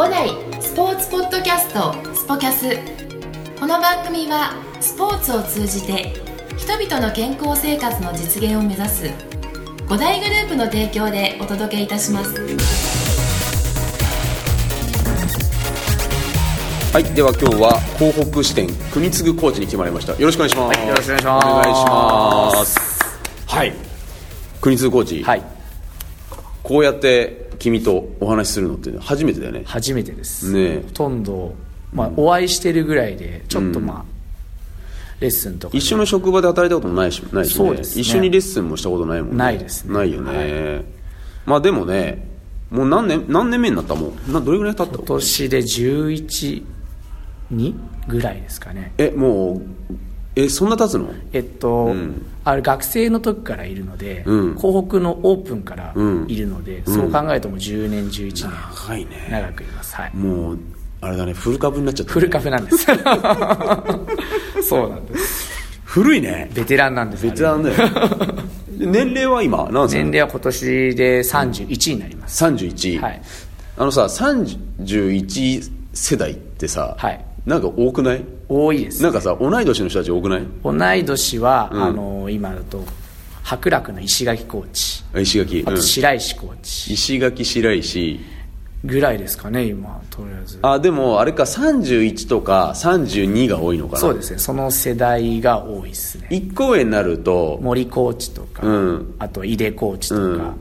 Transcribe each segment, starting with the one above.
五代スポーツポッドキャストスポキャスこの番組はスポーツを通じて人々の健康生活の実現を目指す五大グループの提供でお届けいたしますはい、では今日は東北支店国次コーチに来てもらいました。よろしくお願いします。はいよろしくお願いしますお願いします。はい、国次コーチ。はいこうやって君とお話しするのって初めてだよね。初めてです、ねえ。ほとんど、まあ、お会いしてるぐらいでちょっとまあ、レッスンとかで。一緒の職場で働いたこともないし、ないし、ね、そうですね。一緒にレッスンもしたことないもんね。ないですね。ないよね。まあでもね、もう何年何年目になった？もん。などれぐらい経った？今年で112ぐらいですかね。えもうえそんな経つの？えっと、ん。あれ学生の時からいるので、うん。東北のオープンからうん。いるので、そう考えるともう10年11年長いね。長くいます。はい。もうあれだねフル株になっちゃった、ね。フルカフなんです。そうなんです。古いね。ベテランなんです。ベテランだよ。年齢は今何歳？年齢は今年で31になります、31、はい。あのさ31世代ってさ、はいなんか多くない？多いですなんかさ同い年の人たち多くない？同い年は、うん。あの今だと白楽の石垣コーチ。石垣、あとうん。白石コーチ。石垣白石。ぐらいですかね今とりあえず。あでもあれか31とか32が多いのかな？そうですね。その世代が多いですね。1公演になると森コーチとか、うん。あと井出コーチとか、うん。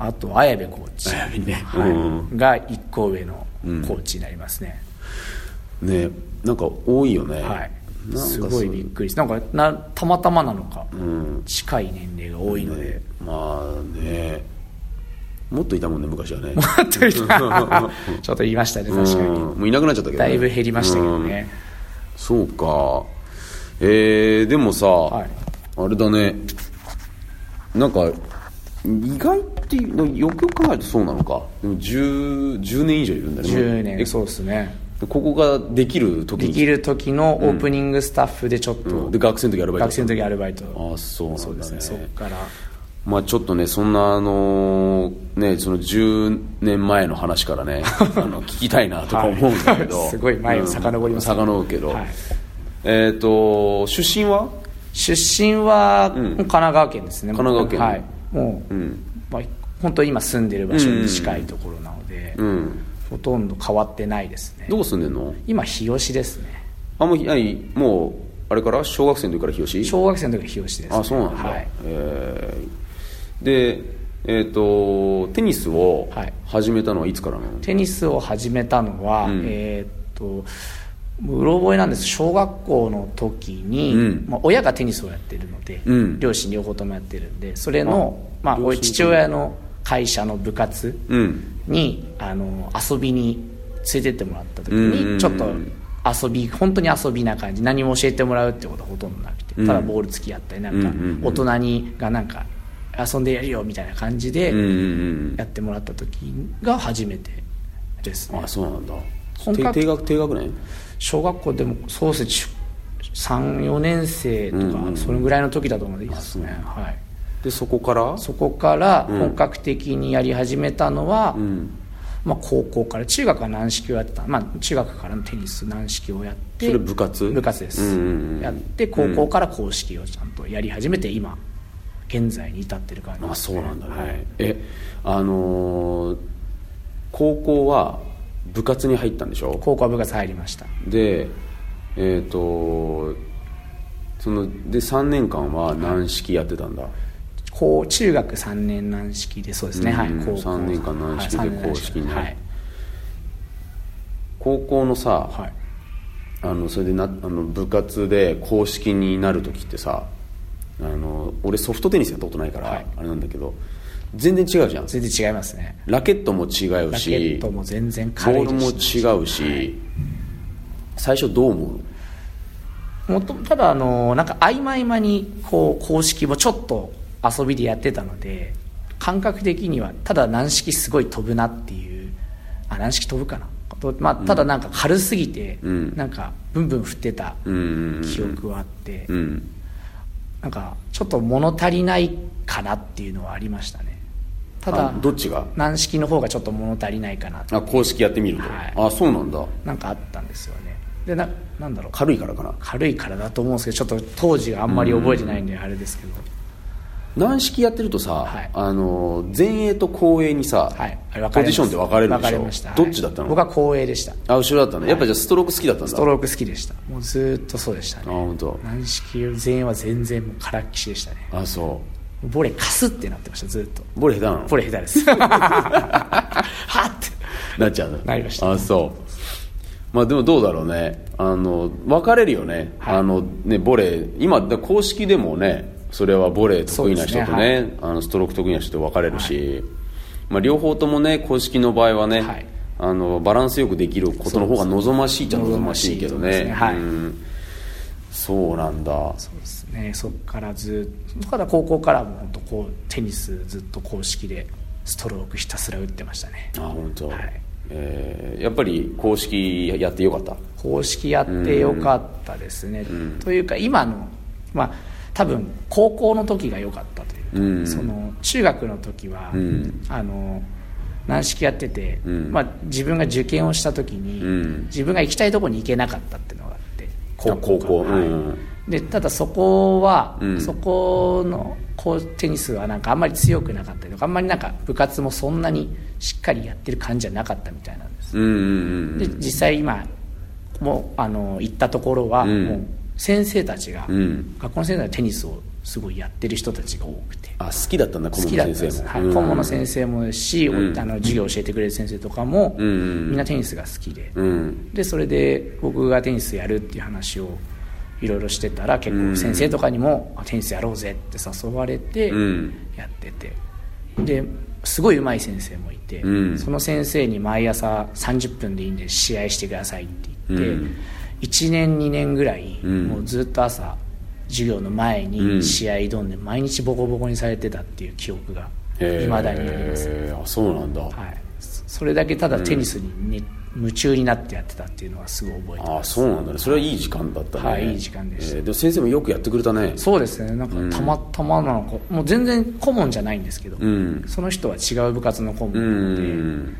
あと綾部コーチ、綾部ね。はい。うん。が1個上のコーチになりますね、ねなんか多いよね。はい。すごいびっくりなんかなたまたまなのか、ん。近い年齢が多いので、まあね。もっといたもんね昔はね。ちょっと言いましたね確かに、うん。もういなくなっちゃったけど、ね、だいぶ減りましたけどね、そうか。えー、でもさ、い。あれだね。なんか意外っていうよくよく考えるとそうなのか。でも 10, 10年以上いるんだね。10え年そうですねここができる時に。できる時のオープニングスタッフでちょっと、うん。で学生の時アルバイト。学生の時アルバイト。ああそうね、そうですねそっから。まあちょっとねそんなあのねその10年前の話からね あの聞きたいなとか思うんだけど、はい。すごい前に遡りますね。うん遡るけど、はい。えっ、と出身は？出身はうん。神奈川県ですね、神奈川県。はい。もう、うん。まあ、本当今住んでる場所に近いところなので、うんほとんど変わってないですね。どこ住んでんの？今日吉ですね。あもう何？もうあれから？小学生の時から日吉？小学生の時は日吉です、ね、あそうなんだ、はい、えー。でえっ、とテニスをはい。始めたのはいつからなの、テニスを始めたのは、うん。えーっとうろ覚えなんです。小学校の時に、うん。まあ、親がテニスをやってるので、うん。両親両方ともやってるんでそれのあまあ、父親の会社の部活うんにあの遊びに連れてってもらった時にちょっと遊び本当に遊びな感じ何も教えてもらうってことはほとんどなくてうん。ただボール付き合ったりなんか大人にがなんか遊んでやるよみたいな感じでやってもらった時が初めてですね。あそうなんだ。低低学低学年？小学校でもそうですね34年生とかそれぐらいの時だと思うんですね、あはい、でそこから？そこから本格的にやり始めたのは、うん。まあ、高校から中学は軟式をやってた、まあ、中学からのテニス軟式をやってそれ部活？部活です、うんうんうんやって高校から公式をちゃんとやり始めて今現在に至ってる感じあです、そうなんだね、はい。えあのー高校は部活に入ったんでしょ？高校は部活入りました。でえっ、とそので3年間は軟式やってたんだ、高中学3年軟式でそうですね、はい。うん高校。3年間軟式で公式。に。ねはい、高校のさ、はい、あのそれでなあの部活で公式になる時ってさあの俺ソフトテニスやったことないから、はい。あれなんだけど全然違うじゃん。全然違いますね。ラケットも違うラしケットも全然ボ軽いールも違うし、最初どう思う？のもっとただあのなんか合間合間にこう公式もちょっと遊びでやってたので感覚的にはただ軟式すごい飛ぶなっていうあ軟式飛ぶかな。とまあ、ただなんか軽すぎて、うん。なんかブンブン振ってたうん。うんうん記憶はあって、うん。なんかちょっと物足りないかなっていうのはありましたね。ただあどっちが？軟式の方がちょっと物足りないかなあ公式やってみると、はい。あそうなんだ。なんかあったんですよね。でななんだろう。軽いからかな。軽いからだと思うんですけどちょっと当時があんまり覚えてないんであれですけど、軟式やってるとさ、はい。あの前衛と後衛にさ、はい。ポジションって分かれるでしょ？どっちだったの、僕は後衛でした。あ後ろだったの、やっぱじゃあストローク好きだったんだ。ストローク好きでした。もうずーっとそうでしたあね本当。軟式より前衛は全然もうからっきしでしたね。あそボレーカスってなってましたずーっと。うボレ下手なの？ボレー下手です。はって。なっちゃうの？なりました。あそう。まあでもどうだろうね。あの分かれるよね,、はい。あのねボレー。今だ公式でもねそれはボレー得意な人とねですねあのストローク得意な人と分かれるし、まあ、両方ともね公式の場合はね、はい。あのバランスよくできることの方が望ましいっちゃ望ましいけどね。ねはい。うん。そうなんだ。そうですね。そこからずっとだから高校からも本当こうテニスずっと公式でストロークひたすら打ってましたね。あ本当、はい。えーやっぱり公式やってよかった？公式やってよかったですね、というか今のまあ多分高校の時が良かったというか、うん。その中学の時は、ん。あの軟式やってて、ん。まあ、自分が受験をした時に、うん。自分が行きたいところに行けなかったっていうのがあってあ高校。はい。うん。でただそこは、うん。そこのこうテニスはなんかあんまり強くなかったりとかあんまりなんか部活もそんなにしっかりやってる感じじゃなかったみたいなんですで実際今もうあの行ったところは、うん。もう先生たちが、うん。学校の先生はテニスをすごいやってる人たちが多くて。あ好きだったんだ顧問好きだったん先生も、ですはい、うん。顧問の先生もですし、うん。あの授業を教えてくれる先生とかも、うんうんみんなテニスが好きで、うん。でそれで僕がテニスやるっていう話をいろいろしてたら結構先生とかにも、あテニスやろうぜって誘われてうん。やってて。ですごい上手い先生もいて、うん。その先生に毎朝30分でいいんで試合してくださいって言って、うん1年2年ぐらい、うん。もうずっと朝授業の前うん。に試合挑んで毎日ボコボコにされてたっていう記憶がいまだにあります、あそうなんだ、はい、そそれだけただテニスに、ね夢中になってやってたっていうのはすごい覚えてあます。そうなんだね。それはいい時間だったね。はい。いい時間でした。えー。でも先生もよくやってくれたね。そうですね。なんかたまたまなのか、もう全然顧問じゃないんですけど、うん。その人は違う部活の顧う問で、ん。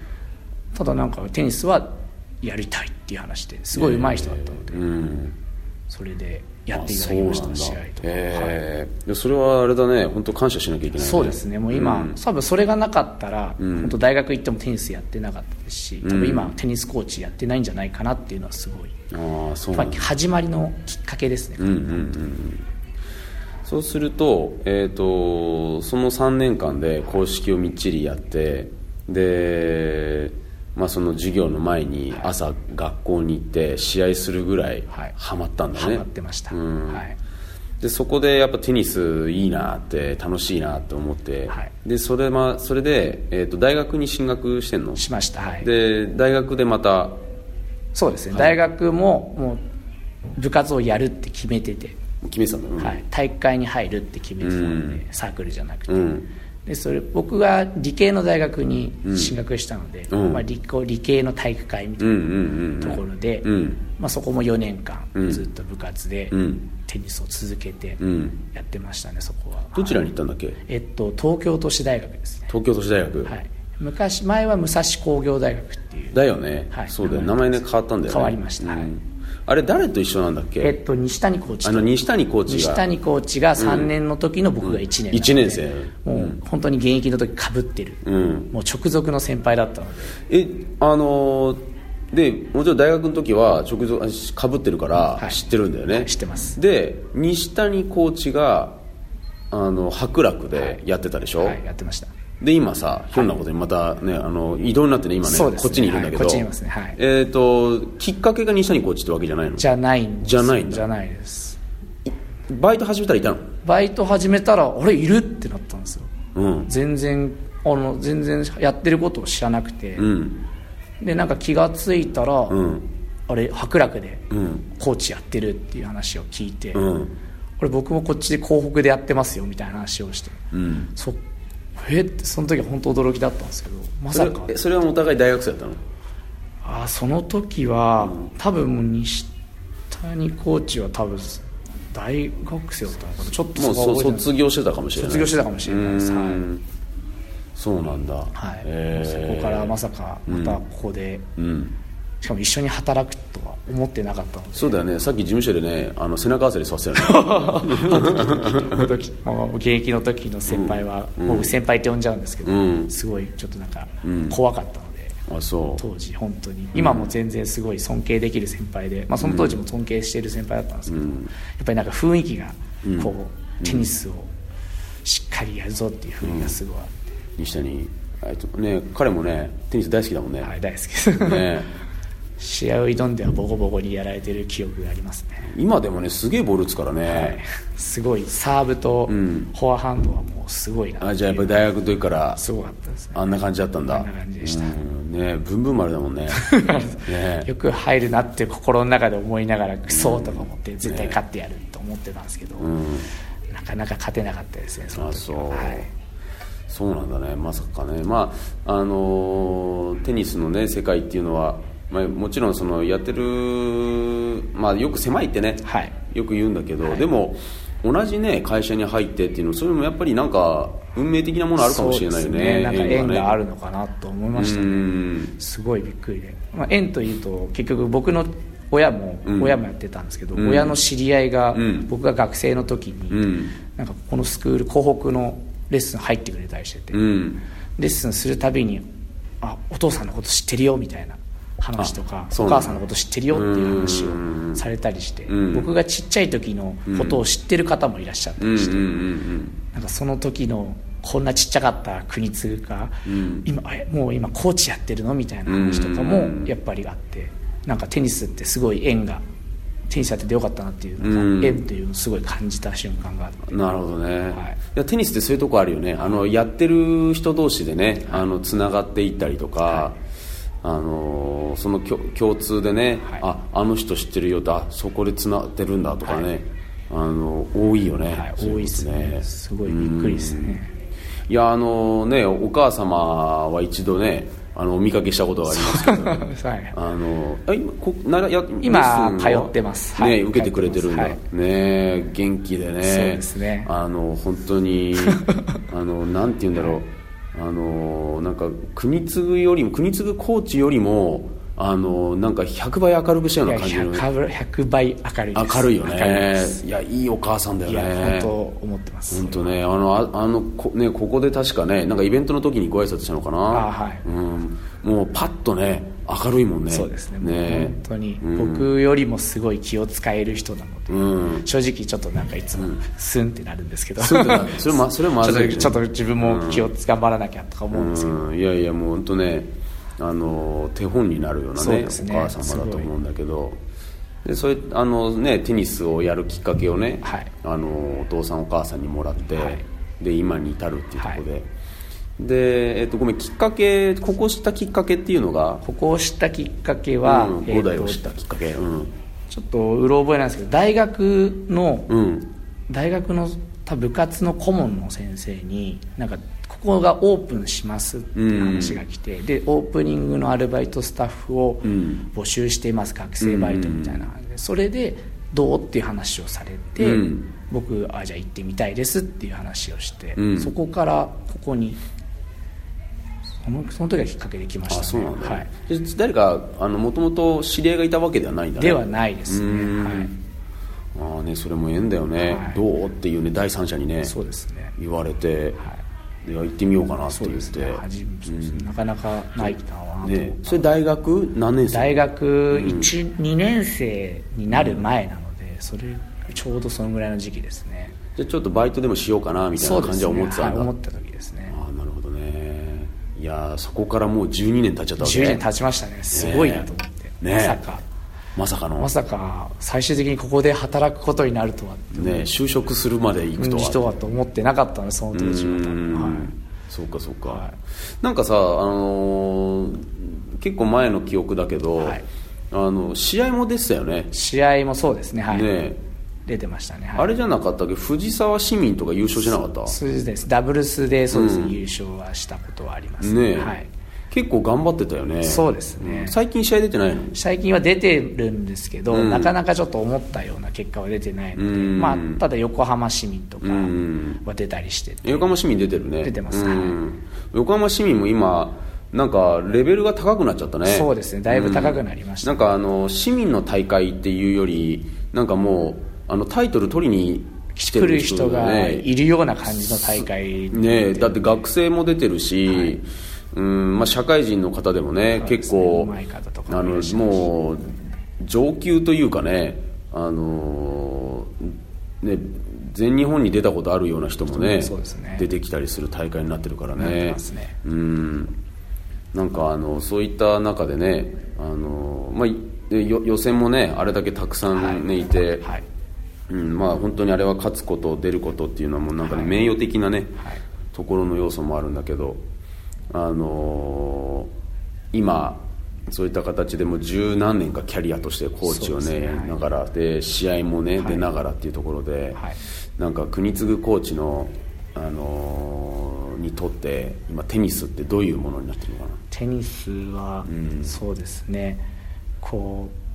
ただなんかテニスはやりたいっていう話ですごい上手い人だったので、うん。それでやっていただきました試合とか、はい。ええそれはあれだね。本当感謝しなきゃいけない、ね、そうですねもう今、ん。多分それがなかったら、うん。本当大学行ってもテニスやってなかったですし多うん。分今テニスコーチやってないんじゃないかなっていうのはすごい、ああそう始まりのきっかけですね、うんうんうんうん。そうすると,、えー、とその3年間で公式をみっちりやってで、まあ、その授業の前に朝学校に行って試合するぐらいはい。ハマったんだね、ハマってました、うん。はい。でそこでやっぱテニスいいなって楽しいなって思って、はい。でそれ,、まあ、それで、えー、と大学に進学してんの？しました。はい。で大学でまたそうですね、大学ももう部活をやるって決めてて、決めてたんだよ、はい、体育会に入るって決めてたので、うん。サークルじゃなくて、うんでそれ僕が理系の大学に進学したので、うん。まあ、理工理系の体育会みたいなところで、うん。まあ、そこも4年間うん。ずっと部活でうん。テニスを続けてうん。やってましたねそこは。どちらに行ったんだっけ？えっと東京都市大学ですね、東京都市大学、はい、昔前は武蔵工業大学っていう。だよね、はい。そうだよ。名前ね変わったんだよね。変わりました。はい。うんあれ誰と一緒なんだっけ、えっと西谷コーチと。あの西谷コーチが。西谷コーチが3年の時の僕が1年なので、一年生。もう本当に現役の時かぶってる、うん。もう直属の先輩だったの。でえあのーでもちろん大学の時は直属かぶってるからはい。知ってるんだよね、知ってます。で西谷コーチがあの白楽でやってたでしょ、はいやってましたで今さひょんなことにまたね、あの異動になってね今ねね。こっちにいるんだけど、はいこっちにいますね。はい。えっ、ときっかけが西谷コーチってわけじゃないの？じゃないんです。じゃないんだ。じゃないです。バイト始めたらいたの？バイト始めたらあれいるってなったんですよ。うん。全然あの全然やってることを知らなくて、うん。でなんか気がついたら、うん。あれ白楽でうん。コーチやってるっていう話を聞いて、うん。これ僕もこっちで広北でやってますよみたいな話をして。うん。そえってその時は本当驚きだったんですけどまさか。えそれはお互い大学生だったの？あその時は、多分もう西谷コーチは多分大学生だったのかな。ちょっともう卒業してたかもしれない卒業してたかもしれないです。はい。ん。そうなんだ。はい。へー。そこからまさかまたここで、うんしかも一緒に働くとは思ってなかったので。そうだよね。さっき事務所でねあの背中合わせでさせたよね。現役の時の先輩は、うん。僕先輩って呼んじゃうんですけど、うん。すごいちょっとなんかうん。怖かったので、あそう。当時本当に。今も全然すごい尊敬できる先輩で、まあ、その当時も尊敬している先輩だったんですけど、うん。やっぱりなんか雰囲気がうん。こう、テニスをしっかりやるぞっていう雰囲気がすごいあっ西谷えっとね彼もねテニス大好きだもんね、て、はい、大好きです、ね試合を挑んではボコボコにやられてる記憶がありますね、今でもねすげえボール打つからね、はい、すごい。サーブとうん。フォアハンドはもうすごいなあじゃあやっぱり大学の時からすごかったですね。あんな感じだったんだ。あんな感じでした。うん。ねブンブン丸だもんね。ねよく入るなって心の中で思いながらクソとか思って絶対勝ってやると思ってたんですけど、うん。なかなか勝てなかったですねそのあそう、時ははい。そうなんだね。まさかね。まああのーテニスのね世界っていうのは、まあ、もちろんそのやってるまあよく狭いってね、はい。よく言うんだけど、はい。でも同じね会社に入ってっていうのそれもやっぱりなんか運命的なものあるかもしれないよねね。なんか縁があるるのかなと思いましたうねん。すごいびっくりで、まあ、縁というと結局僕の親も、うん。親もやってたんですけど、うん。親の知り合いが、うん。僕が学生の時に、うん。なんかこのスクール湖北のレッスン入ってくれたりしてて、うん。レッスンするたびにあお父さんのこと知ってるよみたいな話とかお母さんのこと知ってるよっていう話うん。をされたりしてうん。僕がちっちゃい時のことを知ってる方もいらっしゃったりして、なんかその時のこんなちっちゃかった国津が、うん。今えもう今コーチやってるのみたいな話とかもうん。やっぱりあってなんかテニスってすごい縁がテニスやっててよかったなっていうなんかうん。縁というのをすごい感じた瞬間があって。なるほどね、はい。い、やテニスってそういうとこあるよね。あのやってる人同士でねあのつながっていったりとか、はあのその共共通でね、はい。ああの人知ってるよってあそこでつながってるんだとかね、はい。あの多いよね、はい多いですね。すごいびっくりですね。いやあのねお母様は一度ねあのお見かけしたことがありますけど。はい。あのあ今こならや今通ってます。はい。ね受けてくれてるんだ、通ってます。ね元気でね。そうですね。あの本当に あのなんて言うんだろう、あのなんか国継よりも国継コーチよりもあのなんか100倍明るくしたような感じの。100, 100倍明るい明るいよね。いやいいお母さんだよね。本当思ってます。本当ね。あのああのこねここで確かねなんかイベントの時にご挨拶したのかな。あはい。うん、もうパッとね明るいもんね。そうですね。ね。本当に。うん。僕よりもすごい気を使える人なので、うん。正直ちょっとなんかいつもスンってなるんですけど、それま それまずいねちょっと自分も気を頑張らなきゃとか思うんですけど、うん。いやいやもう本当ねあの手本になるようなねね。お母様だと思うんだけど。でそれあのねテニスをやるきっかけをね、はい。あのお父さんお母さんにもらって、はい。で今に至るっていうところで、で、えっとごめんきっかけここ知ったきっかけっていうのがここを知ったきっかけは、うん、えーと五代を知ったきっかけうん。ちょっとうろ覚えなんですけど大学の、うん。大学の部活の顧問の先生になんかここがオープンしますっていう話が来て、でオープニングのアルバイトスタッフをうん。募集しています、学生バイトみたいな。それでどうっていう話をされて、うん。僕あじゃあ行ってみたいですっていう話をして、うん。そこからここにその時がきっかけで来ましたね。あそうなんだ、はい、で誰かもともと知り合いがいたわけではないんだね。ではないですね。うん。はい。ああねそれも縁だよね、はい。どうっていうね第三者にねそうですね。言われて、はい。行ってみようかなって言って。なかなかないなねそれ大学？何年生？大学1、2年生になる前なのでそれちょうどそのぐらいの時期ですね。じゃあちょっとバイトでもしようかなみたいな感じは思ってたんだ、はい、思った時ですねああなるほどねいやーそこからもう12年経っちゃったわけ。10年経ちましたね。すごいなと思って、ねまさか。まさかの。まさか最終的にここで働くことになるとはね就職するまで行くとは。人はと思ってなかったのでその当時ははい。そうかそうか、はい。なんかさ、あのー結構前の記憶だけど、はい。あの試合も出てたよね。試合もそうですね。はい。ね出てましたね、はい、あれじゃなかったっけ？藤沢市民とか優勝しなかった？そうです。ダブルスでそうですね、うん。優勝はしたことはあります。ねえ。はい。結構頑張ってたよね。そうですね。最近試合出てないの？最近は出てるんですけど、うん。なかなかちょっと思ったような結果は出てないので、うん。まあ、ただ横浜市民とかうんは出たりしてて、横浜市民出てるね。出てます。うん。横浜市民も今なんかレベルが高くなっちゃったね。そうですね。だいぶ高くなりました。うん。なんかあの市民の大会っていうよりなんかもうあのタイトル取りに来て来るる人がねいるような感じの大会ねだって学生も出てるし、うんまあ、社会人の方でもねね。結構あのもう上級というかねあのね全日本に出たことあるような人もねね。出てきたりする大会になってるからね。うん。なんかあのそういった中でねあの、まあ、予選もねあれだけたくさん、ねい、て、はいうん、まあ本当にあれは勝つこと出ることっていうのはもうなんかね、はい。名誉的なね、はい。ところの要素もあるんだけどあのー今そういった形でもう十何年かキャリアとしてコーチをねね。はい。ながらで試合もね、はい。出ながらっていうところで、はい。なんか国次コーチの、あのーにとって今テニスってどういうものになってるのかな？テニスは、うん。そうですね。こう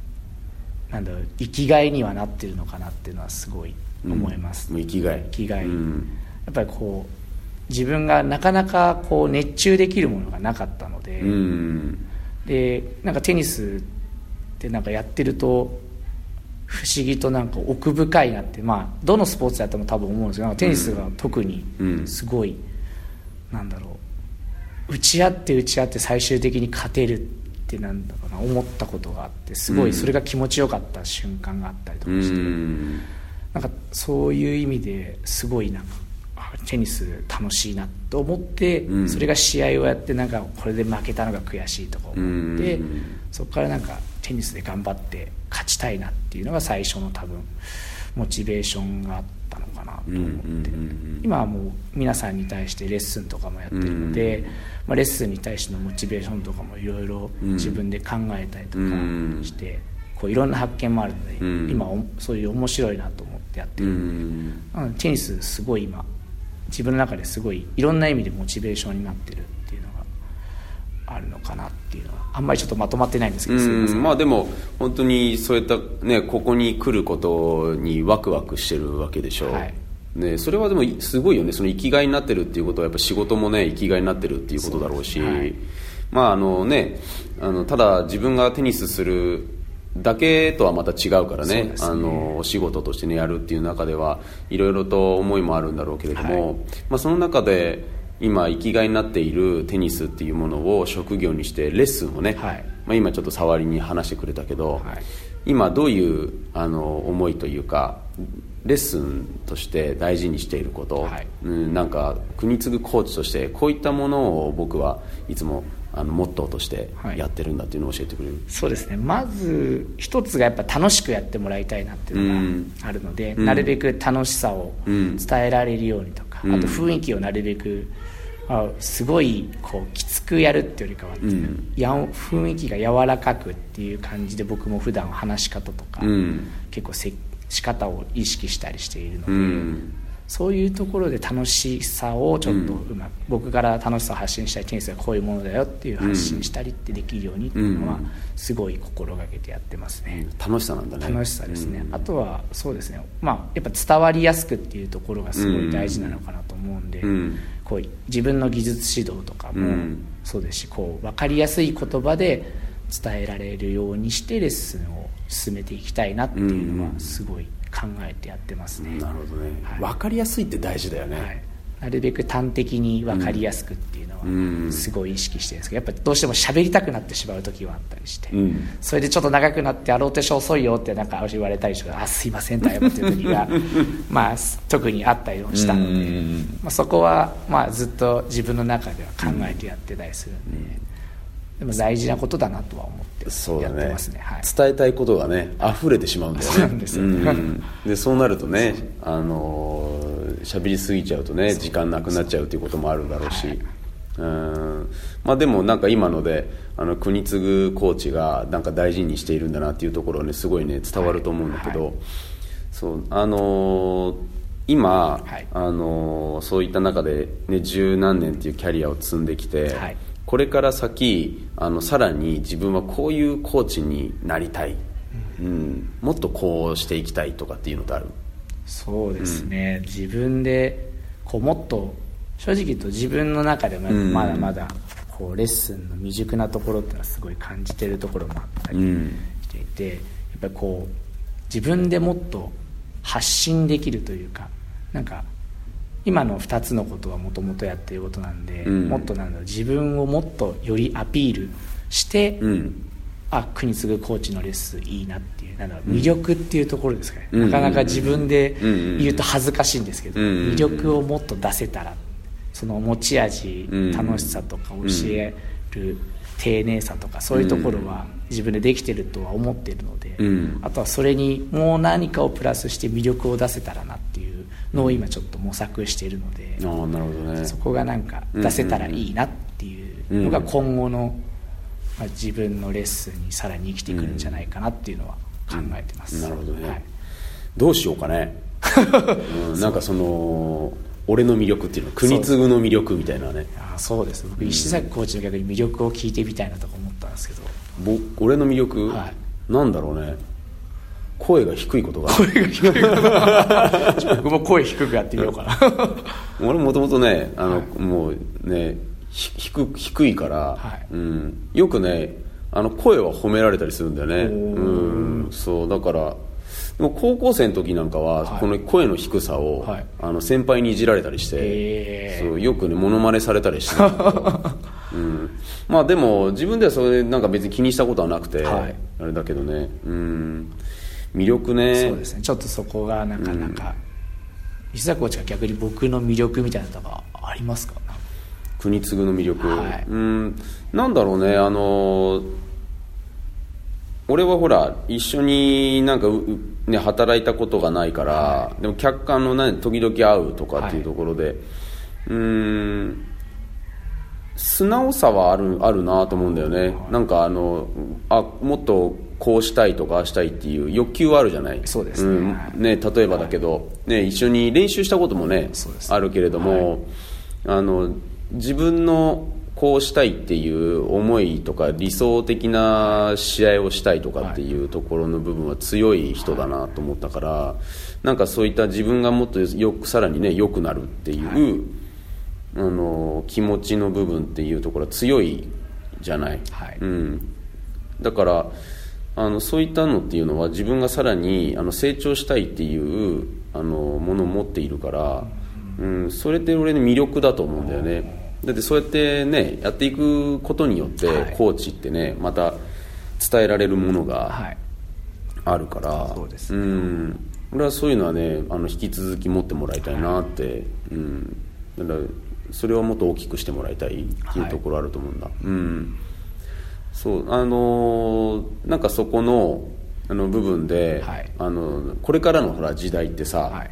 なんだろう生きがいにはなってるのかなっていうのはすごい思います、もう生きがい。生きがい。うん。やっぱりこう自分がなかなかこう熱中できるものがなかったので、うん。でなんかテニスってなんかやってると不思議となんか奥深いなってまあどのスポーツやっても多分思うんですけどテニスが特にうん。すごい、なんだろう打ち合って打ち合って最終的に勝てるってなんだろうな思ったことがあってすごうん。いそれが気持ちよかった瞬間があったりとうかして、ん。なんかそういう意味ですごいなんかあテニス楽しいなと思って、うん。それが試合をやってなんかこれで負けたのが悔しいとか思って、うん。そこからなんかテニスで頑張って勝ちたいなっていうのが最初の多分モチベーションがあったのかなと思って、うんうんうんうん。今はもう皆さんに対してレッスンとかもやってるので、まあ、レッスンに対してのモチベーションとかもいろいろ自分で考えたりとかして、こういろんな発見もあるので、うん。今おそういう面白いなと思ってやってうる、のでテニスすごい今自分の中ですごいいろんな意味でモチベーションになってるるのかなっていうのはあんまりちょっとまとまってないんですけどまあでも本当にそういったねここに来ることにワクワクしてるわけでしょう、はい。ね、それはでもすごいよね。その生きがいになってるっていうことはやっぱ仕事もね生きがいになってるっていうことだろうし。はい。まああのねあのただ自分がテニスするだけとはまた違うからね。ね。あのお仕事としてねやるっていう中ではいろいろと思いもあるんだろうけれども、はい。まあ、その中で今生きがいになっているテニスっていうものを職業にしてレッスンをね、はい。まあ、今ちょっと触りに話してくれたけど、はい。今どういうあの思いというかレッスンとして大事にしていること、はい。うん、なんか国継コーチとしてこういったものを僕はいつもあのモットーとしてはい。やってるんだっていうのを教えてくれる、そうですね。まず一つがやっぱ楽しくやってもらいたいなっていうのがあるので、うん。なるべく楽しさをうん。伝えられるようにとか、うん。あと雰囲気をなるべく、あすごいこうきつくやるっていうよりかは、ん。やん雰囲気が柔らかくっていう感じで僕も普段話し方とか、うん。結構せ仕方を意識したりしているので、うんそういうところで楽しさをちょっとうまく、僕から楽しさを発信したいテニスはこういうものだよっていう発信したりってできるようにっていうのはうん。すごい心がけてやってますね、楽しさなんだね。楽しさですね、うん。あとはそうですね。まあやっぱ伝わりやすくっていうところがすごい大事なのかなと思うんで、うん。こう自分の技術指導とかもうん。そうですしこう分かりやすい言葉で伝えられるようにしてレッスンを進めていきたいなっていうのはすごい考えてやってますね、なるほどね、はい。分かりやすいって大事だよね、はい、なるべく端的に分かりやすくっていうのうんはすごい意識してるんですけどやっぱどうしても喋りたくなってしまう時はあったりして、うん。それでちょっと長くなって「あローテーション遅いよ」ってなんか言われたりして「あすいません」と謝ってる時がまあ特にあったりもしたので、うん。まあ、そこはまあずっと自分の中では考えてやってたりするんで、でも大事なことだなとは思ってやってますね。はい、伝えたいことがね溢れてしまうんだよね。そうなんですよ。ん。でそうなるとねあのー喋りすぎちゃうとね時間なくなっちゃうっていうこともあるだろうし、はい。うん。まあでもなんか今のであの国継コーチがなんか大事にしているんだなっていうところはねすごいね伝わると思うんだけど、はい。そう。あのー今、はい。あのーそういった中で、ね、十何年っていうキャリアを積んできて、はいこれから先あのさらに自分はこういうコーチになりたい、うん、もっとこうしていきたいとかっていうのってある？そうですね、自分でこうもっと正直言うと自分の中でもうん。まだまだこうレッスンの未熟なところっていうのはすごい感じてるところもあったりうん。していて、やっぱりこう自分でもっと発信できるというかなんか今の2つのことはもともとやってることなんで、うん。もっとなんだろう自分をもっとよりアピールして、うん。あ国次コーチのレッスンいいなっていうなんだろう魅力っていうところですかね、うん。なかなか自分でうん。言うと恥ずかしいんですけど、うん。魅力をもっと出せたらその持ち味、うん。楽しさとか教える丁寧さとかそういうところは自分でできてるとは思っているので、うん。あとはそれにもう何かをプラスして魅力を出せたらなっていうのを今ちょっと模索しているので、ああなるほどね。そこがなんか出せたらいいなっていうのが今後の、まあ、自分のレッスンにさらに生きてくるんじゃないかなっていうのは考えてます、なるほどね、はい。どうしようかね、うん、なんかその俺の魅力っていうの国次の魅力みたいなね。あそうです僕石崎コーチの逆に魅力を聞いてみたいなとか思ったんですけど。ぼ俺の魅力、はい。なんだろうね声が低いことが。僕も声低くやってみようかな。俺もともとねあの、もうねひ低低いから、はい。うん、よくねあの声は褒められたりするんだよね。うん。そうだからでも高校生の時なんかは、はい。この声の低さを、はい。あの先輩にいじられたりして、へー。そうよくねモノマネされたりして。たんだけどうん、まあでも自分ではそれなんか別に気にしたことはなくて、はい。あれだけどね。うん魅力ね。そうですね。ちょっとそこがなかなか、石崎コーチが逆に僕の魅力みたいなのがありますか？国次の魅力、はい。うん。なんだろうね。あの俺はほら一緒になんかううね働いたことがないから、でも客観のね時々会うとかっていうところで、うん。素直さはあるあるなと思うんだよね、なんかあのあもっとこうしたいとかああしたいっていう欲求はあるじゃない？そうですね。ん。はいね例えばだけど、ね、一緒に練習したこともねそうです。あるけれども、あの自分のこうしたいっていう思いとか理想的な試合をしたいとかっていうところの部分は強い人だなと思ったから、なんかそういった自分がもっとよくさらにね良くなるっていう、あの気持ちの部分っていうところは強いじゃない、はい。うん、だからあのそういったのっていうのは自分がさらにあの成長したいっていうあのものを持っているから、うん、それって俺の魅力だと思うんだよね。だってそうやってねやっていくことによって、はい。コーチってねまた伝えられるものがはい。あるから、そうですん、俺はそういうのはねあの引き続き持ってもらいたいなって、うん、だからそれをもっと大きくしてもらいたいっていうところあると思うんだ、うんそうあのーなんかそこのあの部分で、はい。あのこれからのほら時代ってさ、はい。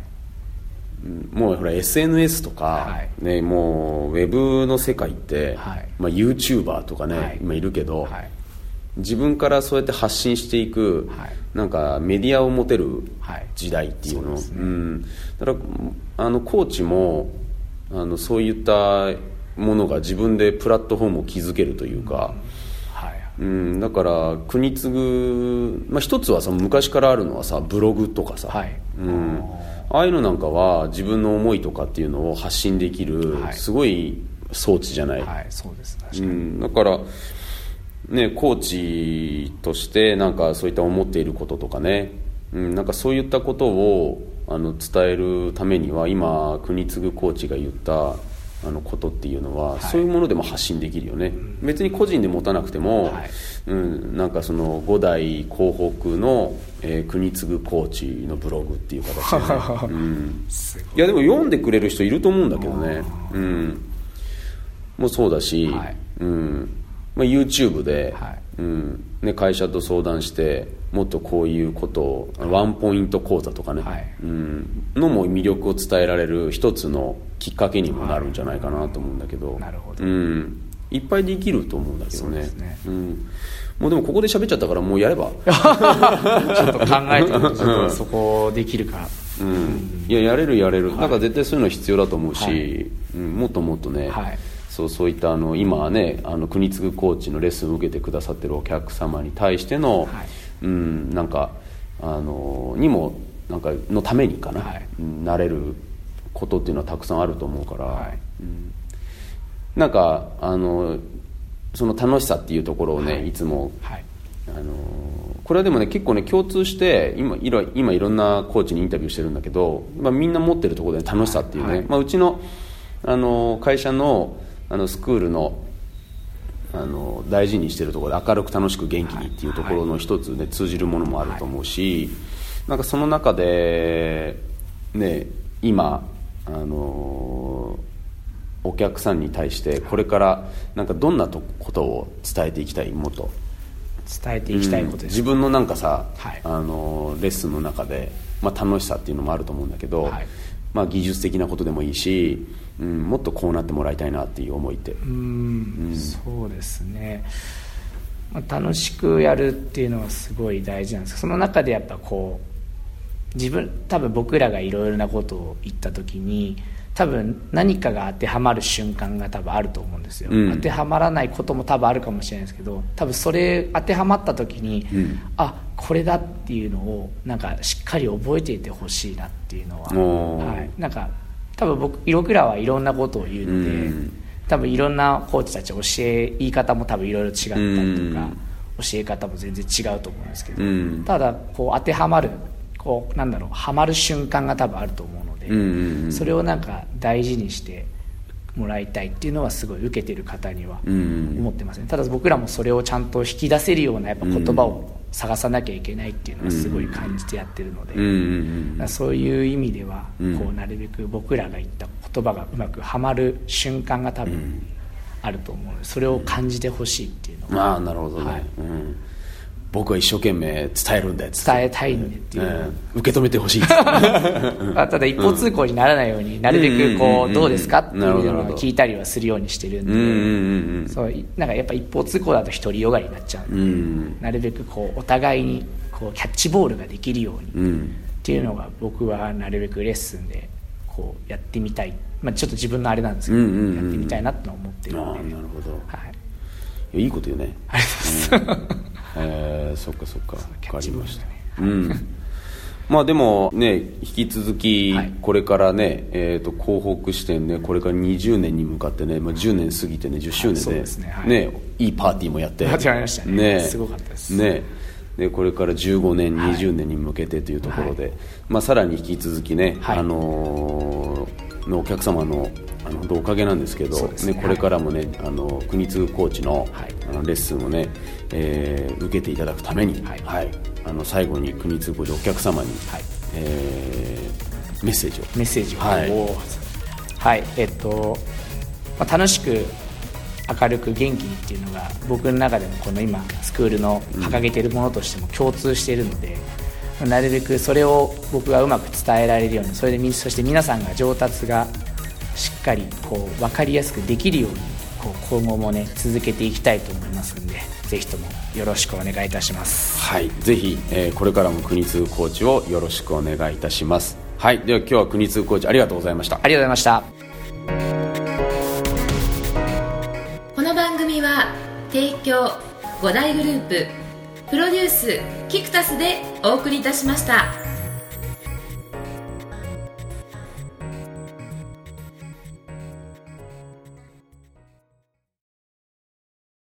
うんもうほら SNS とか、はい。ね、もうウェブの世界って、はい。まあ、YouTuber とかね、はい。今いるけど、はい。自分からそうやって発信していく、はい。なんかメディアを持てるはい。時代っていうの、そうね。ん、だからあのコーチもあのそういったものが自分でプラットフォームを築けるというか、はいうん、だから国継ぐ、まあ、一つはさ昔からあるのはさブログとかさ、はい。うん、ああいうのなんかは自分の思いとかっていうのを発信できる、はい。すごい装置じゃない、はいそうです。確かに、うん、だから、ね、コーチとしてなんかそういった思っていることとかね、うん、なんかそういったことをあの伝えるためには今国継コーチが言ったあのことっていうのは、はい。そういうものでも発信できるよね、別に個人で持たなくても、はい。うん、なんかその5代広北の、えー国継コーチのブログっていう形で、ね。うん、い。やでも読んでくれる人いると思うんだけどね。うん。もうそうだし、はい。うんまあ、YouTube で、はい。うん。ね、会社と相談してもっとこういうことをワンポイント講座とかね、はい。うん、のも魅力を伝えられる一つのきっかけにもなるんじゃないかなと思うんだけど、なるほど。うん、いっぱいできると思うんだけどね。そうん、もうでもここで喋っちゃったからもうやれば、ちょっと考えてみてちょっとそこできるか、うん、いややれるやれる、はい。だから絶対そういうのは必要だと思うし、はい。うん、もっともっとね、はいそそうそういったあの今はねあの国津コーチのレッスンを受けてくださってるお客様に対しての、はい。うんなんかあのにもなんかのためにかな、はい。うんなれることっていうのはたくさんあると思うから、はい。うん。なんかあのその楽しさっていうところをね、はい。い、つもはい。あのこれはでもね結構ね共通して今いろ今いろんなコーチにインタビューしてるんだけど、まあ、みんな持ってるところで楽しさっていうね、はい。まあ、うちのあの会社のあのスクールのあの大事にしてるところで明るく楽しく元気にっていうところの一つね、通じるものもあると思うし、なんかその中でね今あのお客さんに対してこれからなんかどんなとことを伝えていきたい？もっと。伝えていきたいことです、うん。自分のなんかさ、はい。あのレッスンの中で、まあ、楽しさっていうのもあると思うんだけど、はい。まあ、技術的なことでもいいし、うん、もっとこうなってもらいたいなっていう思いって、うん。そうですね、まあ、楽しくやるっていうのはすごい大事なんです。けどその中でやっぱこう自分多分僕らがいろいろなことを言った時に多分何かが当てはまる瞬間が多分あると思うんですよ、うん。当てはまらないことも多分あるかもしれないですけど多分それ当てはまった時に、うん。あこれだっていうのをなんかしっかり覚えていてほしいなっていうのは、はい、なんか多分僕僕らはいろんなことを言うので、うん。多分いろんなコーチたち教え言い方も多分いろいろ違ったりとか、うん。教え方も全然違うと思うんですけど、うん。ただこう当てはまるこうなんだろうはまる瞬間が多分あると思うので、うんうんうん。それをなんか大事にしてもらいたいっていうのはすごい受けてる方にはうん思ってますね。ただ僕らもそれをちゃんと引き出せるようなやっぱ言葉を探さなきゃいけないっていうのはすごい感じてやってるので、うんうんそういう意味では、うん。こうなるべく僕らが言った言葉がうまくはまる瞬間が多分あると思うのでそれを感じてほしいっていうのうん、はああなるほどね、はい。うん、僕は一生懸命伝えるんだよ伝えたいんでっていう。受け止めてほしい。まあただ一方通行にならないようになるべくこうどうですかっていうのを聞いたりはするようにしてるんで、そうなんかやっぱ一方通行だと独りよがりになっちゃう。んで、うん。うんなるべくこうお互いにこうキャッチボールができるように、うん。っていうのが僕はなるべくレッスンでこうやってみたい、まあ、ちょっと自分のあれなんですけど、やってみたいなと思ってるああので、なるほど。はい、いやいいこと言うね。ありがとうございます、えー、そっかそっか。分かりました。うん。まあでもね引き続きはい。これからね、えー、と広北支店ねこれから20年に向かってね、まあ、10年過ぎてね10周年で,、そうですね。はい。ねいいパーティーもやって。始まりましたね。すごかったです。ね。でこれから15年、はい。20年に向けてというところで、まあ、さらに引き続きね、はい。あのーのお客様のあの本当おかげなんですけどそうですね。これからもね、あの国津コーチの,、はい。あのレッスンをね、えー受けていただくために、はい。あの最後に国津コーチお客様に、はい。えーメッセージを。メッセージをはい。はい。えっと、まあ、楽しく明るく元気にっていうのが僕の中でもこの今スクールの掲げているものとしても共通しているので、なるべくそれを僕がうまく伝えられるようにそれでみそして皆さんが上達がしっかりこう分かりやすくできるようにこう今後もね続けていきたいと思いますんでぜひともよろしくお願いいたします。はい、ぜひ、えーこれからも国津コーチをよろしくお願いいたします。はい。では今日は国津コーチありがとうございました。ありがとうございました。この番組は提供5大グループプロデュースキクタスでお送りいたしました。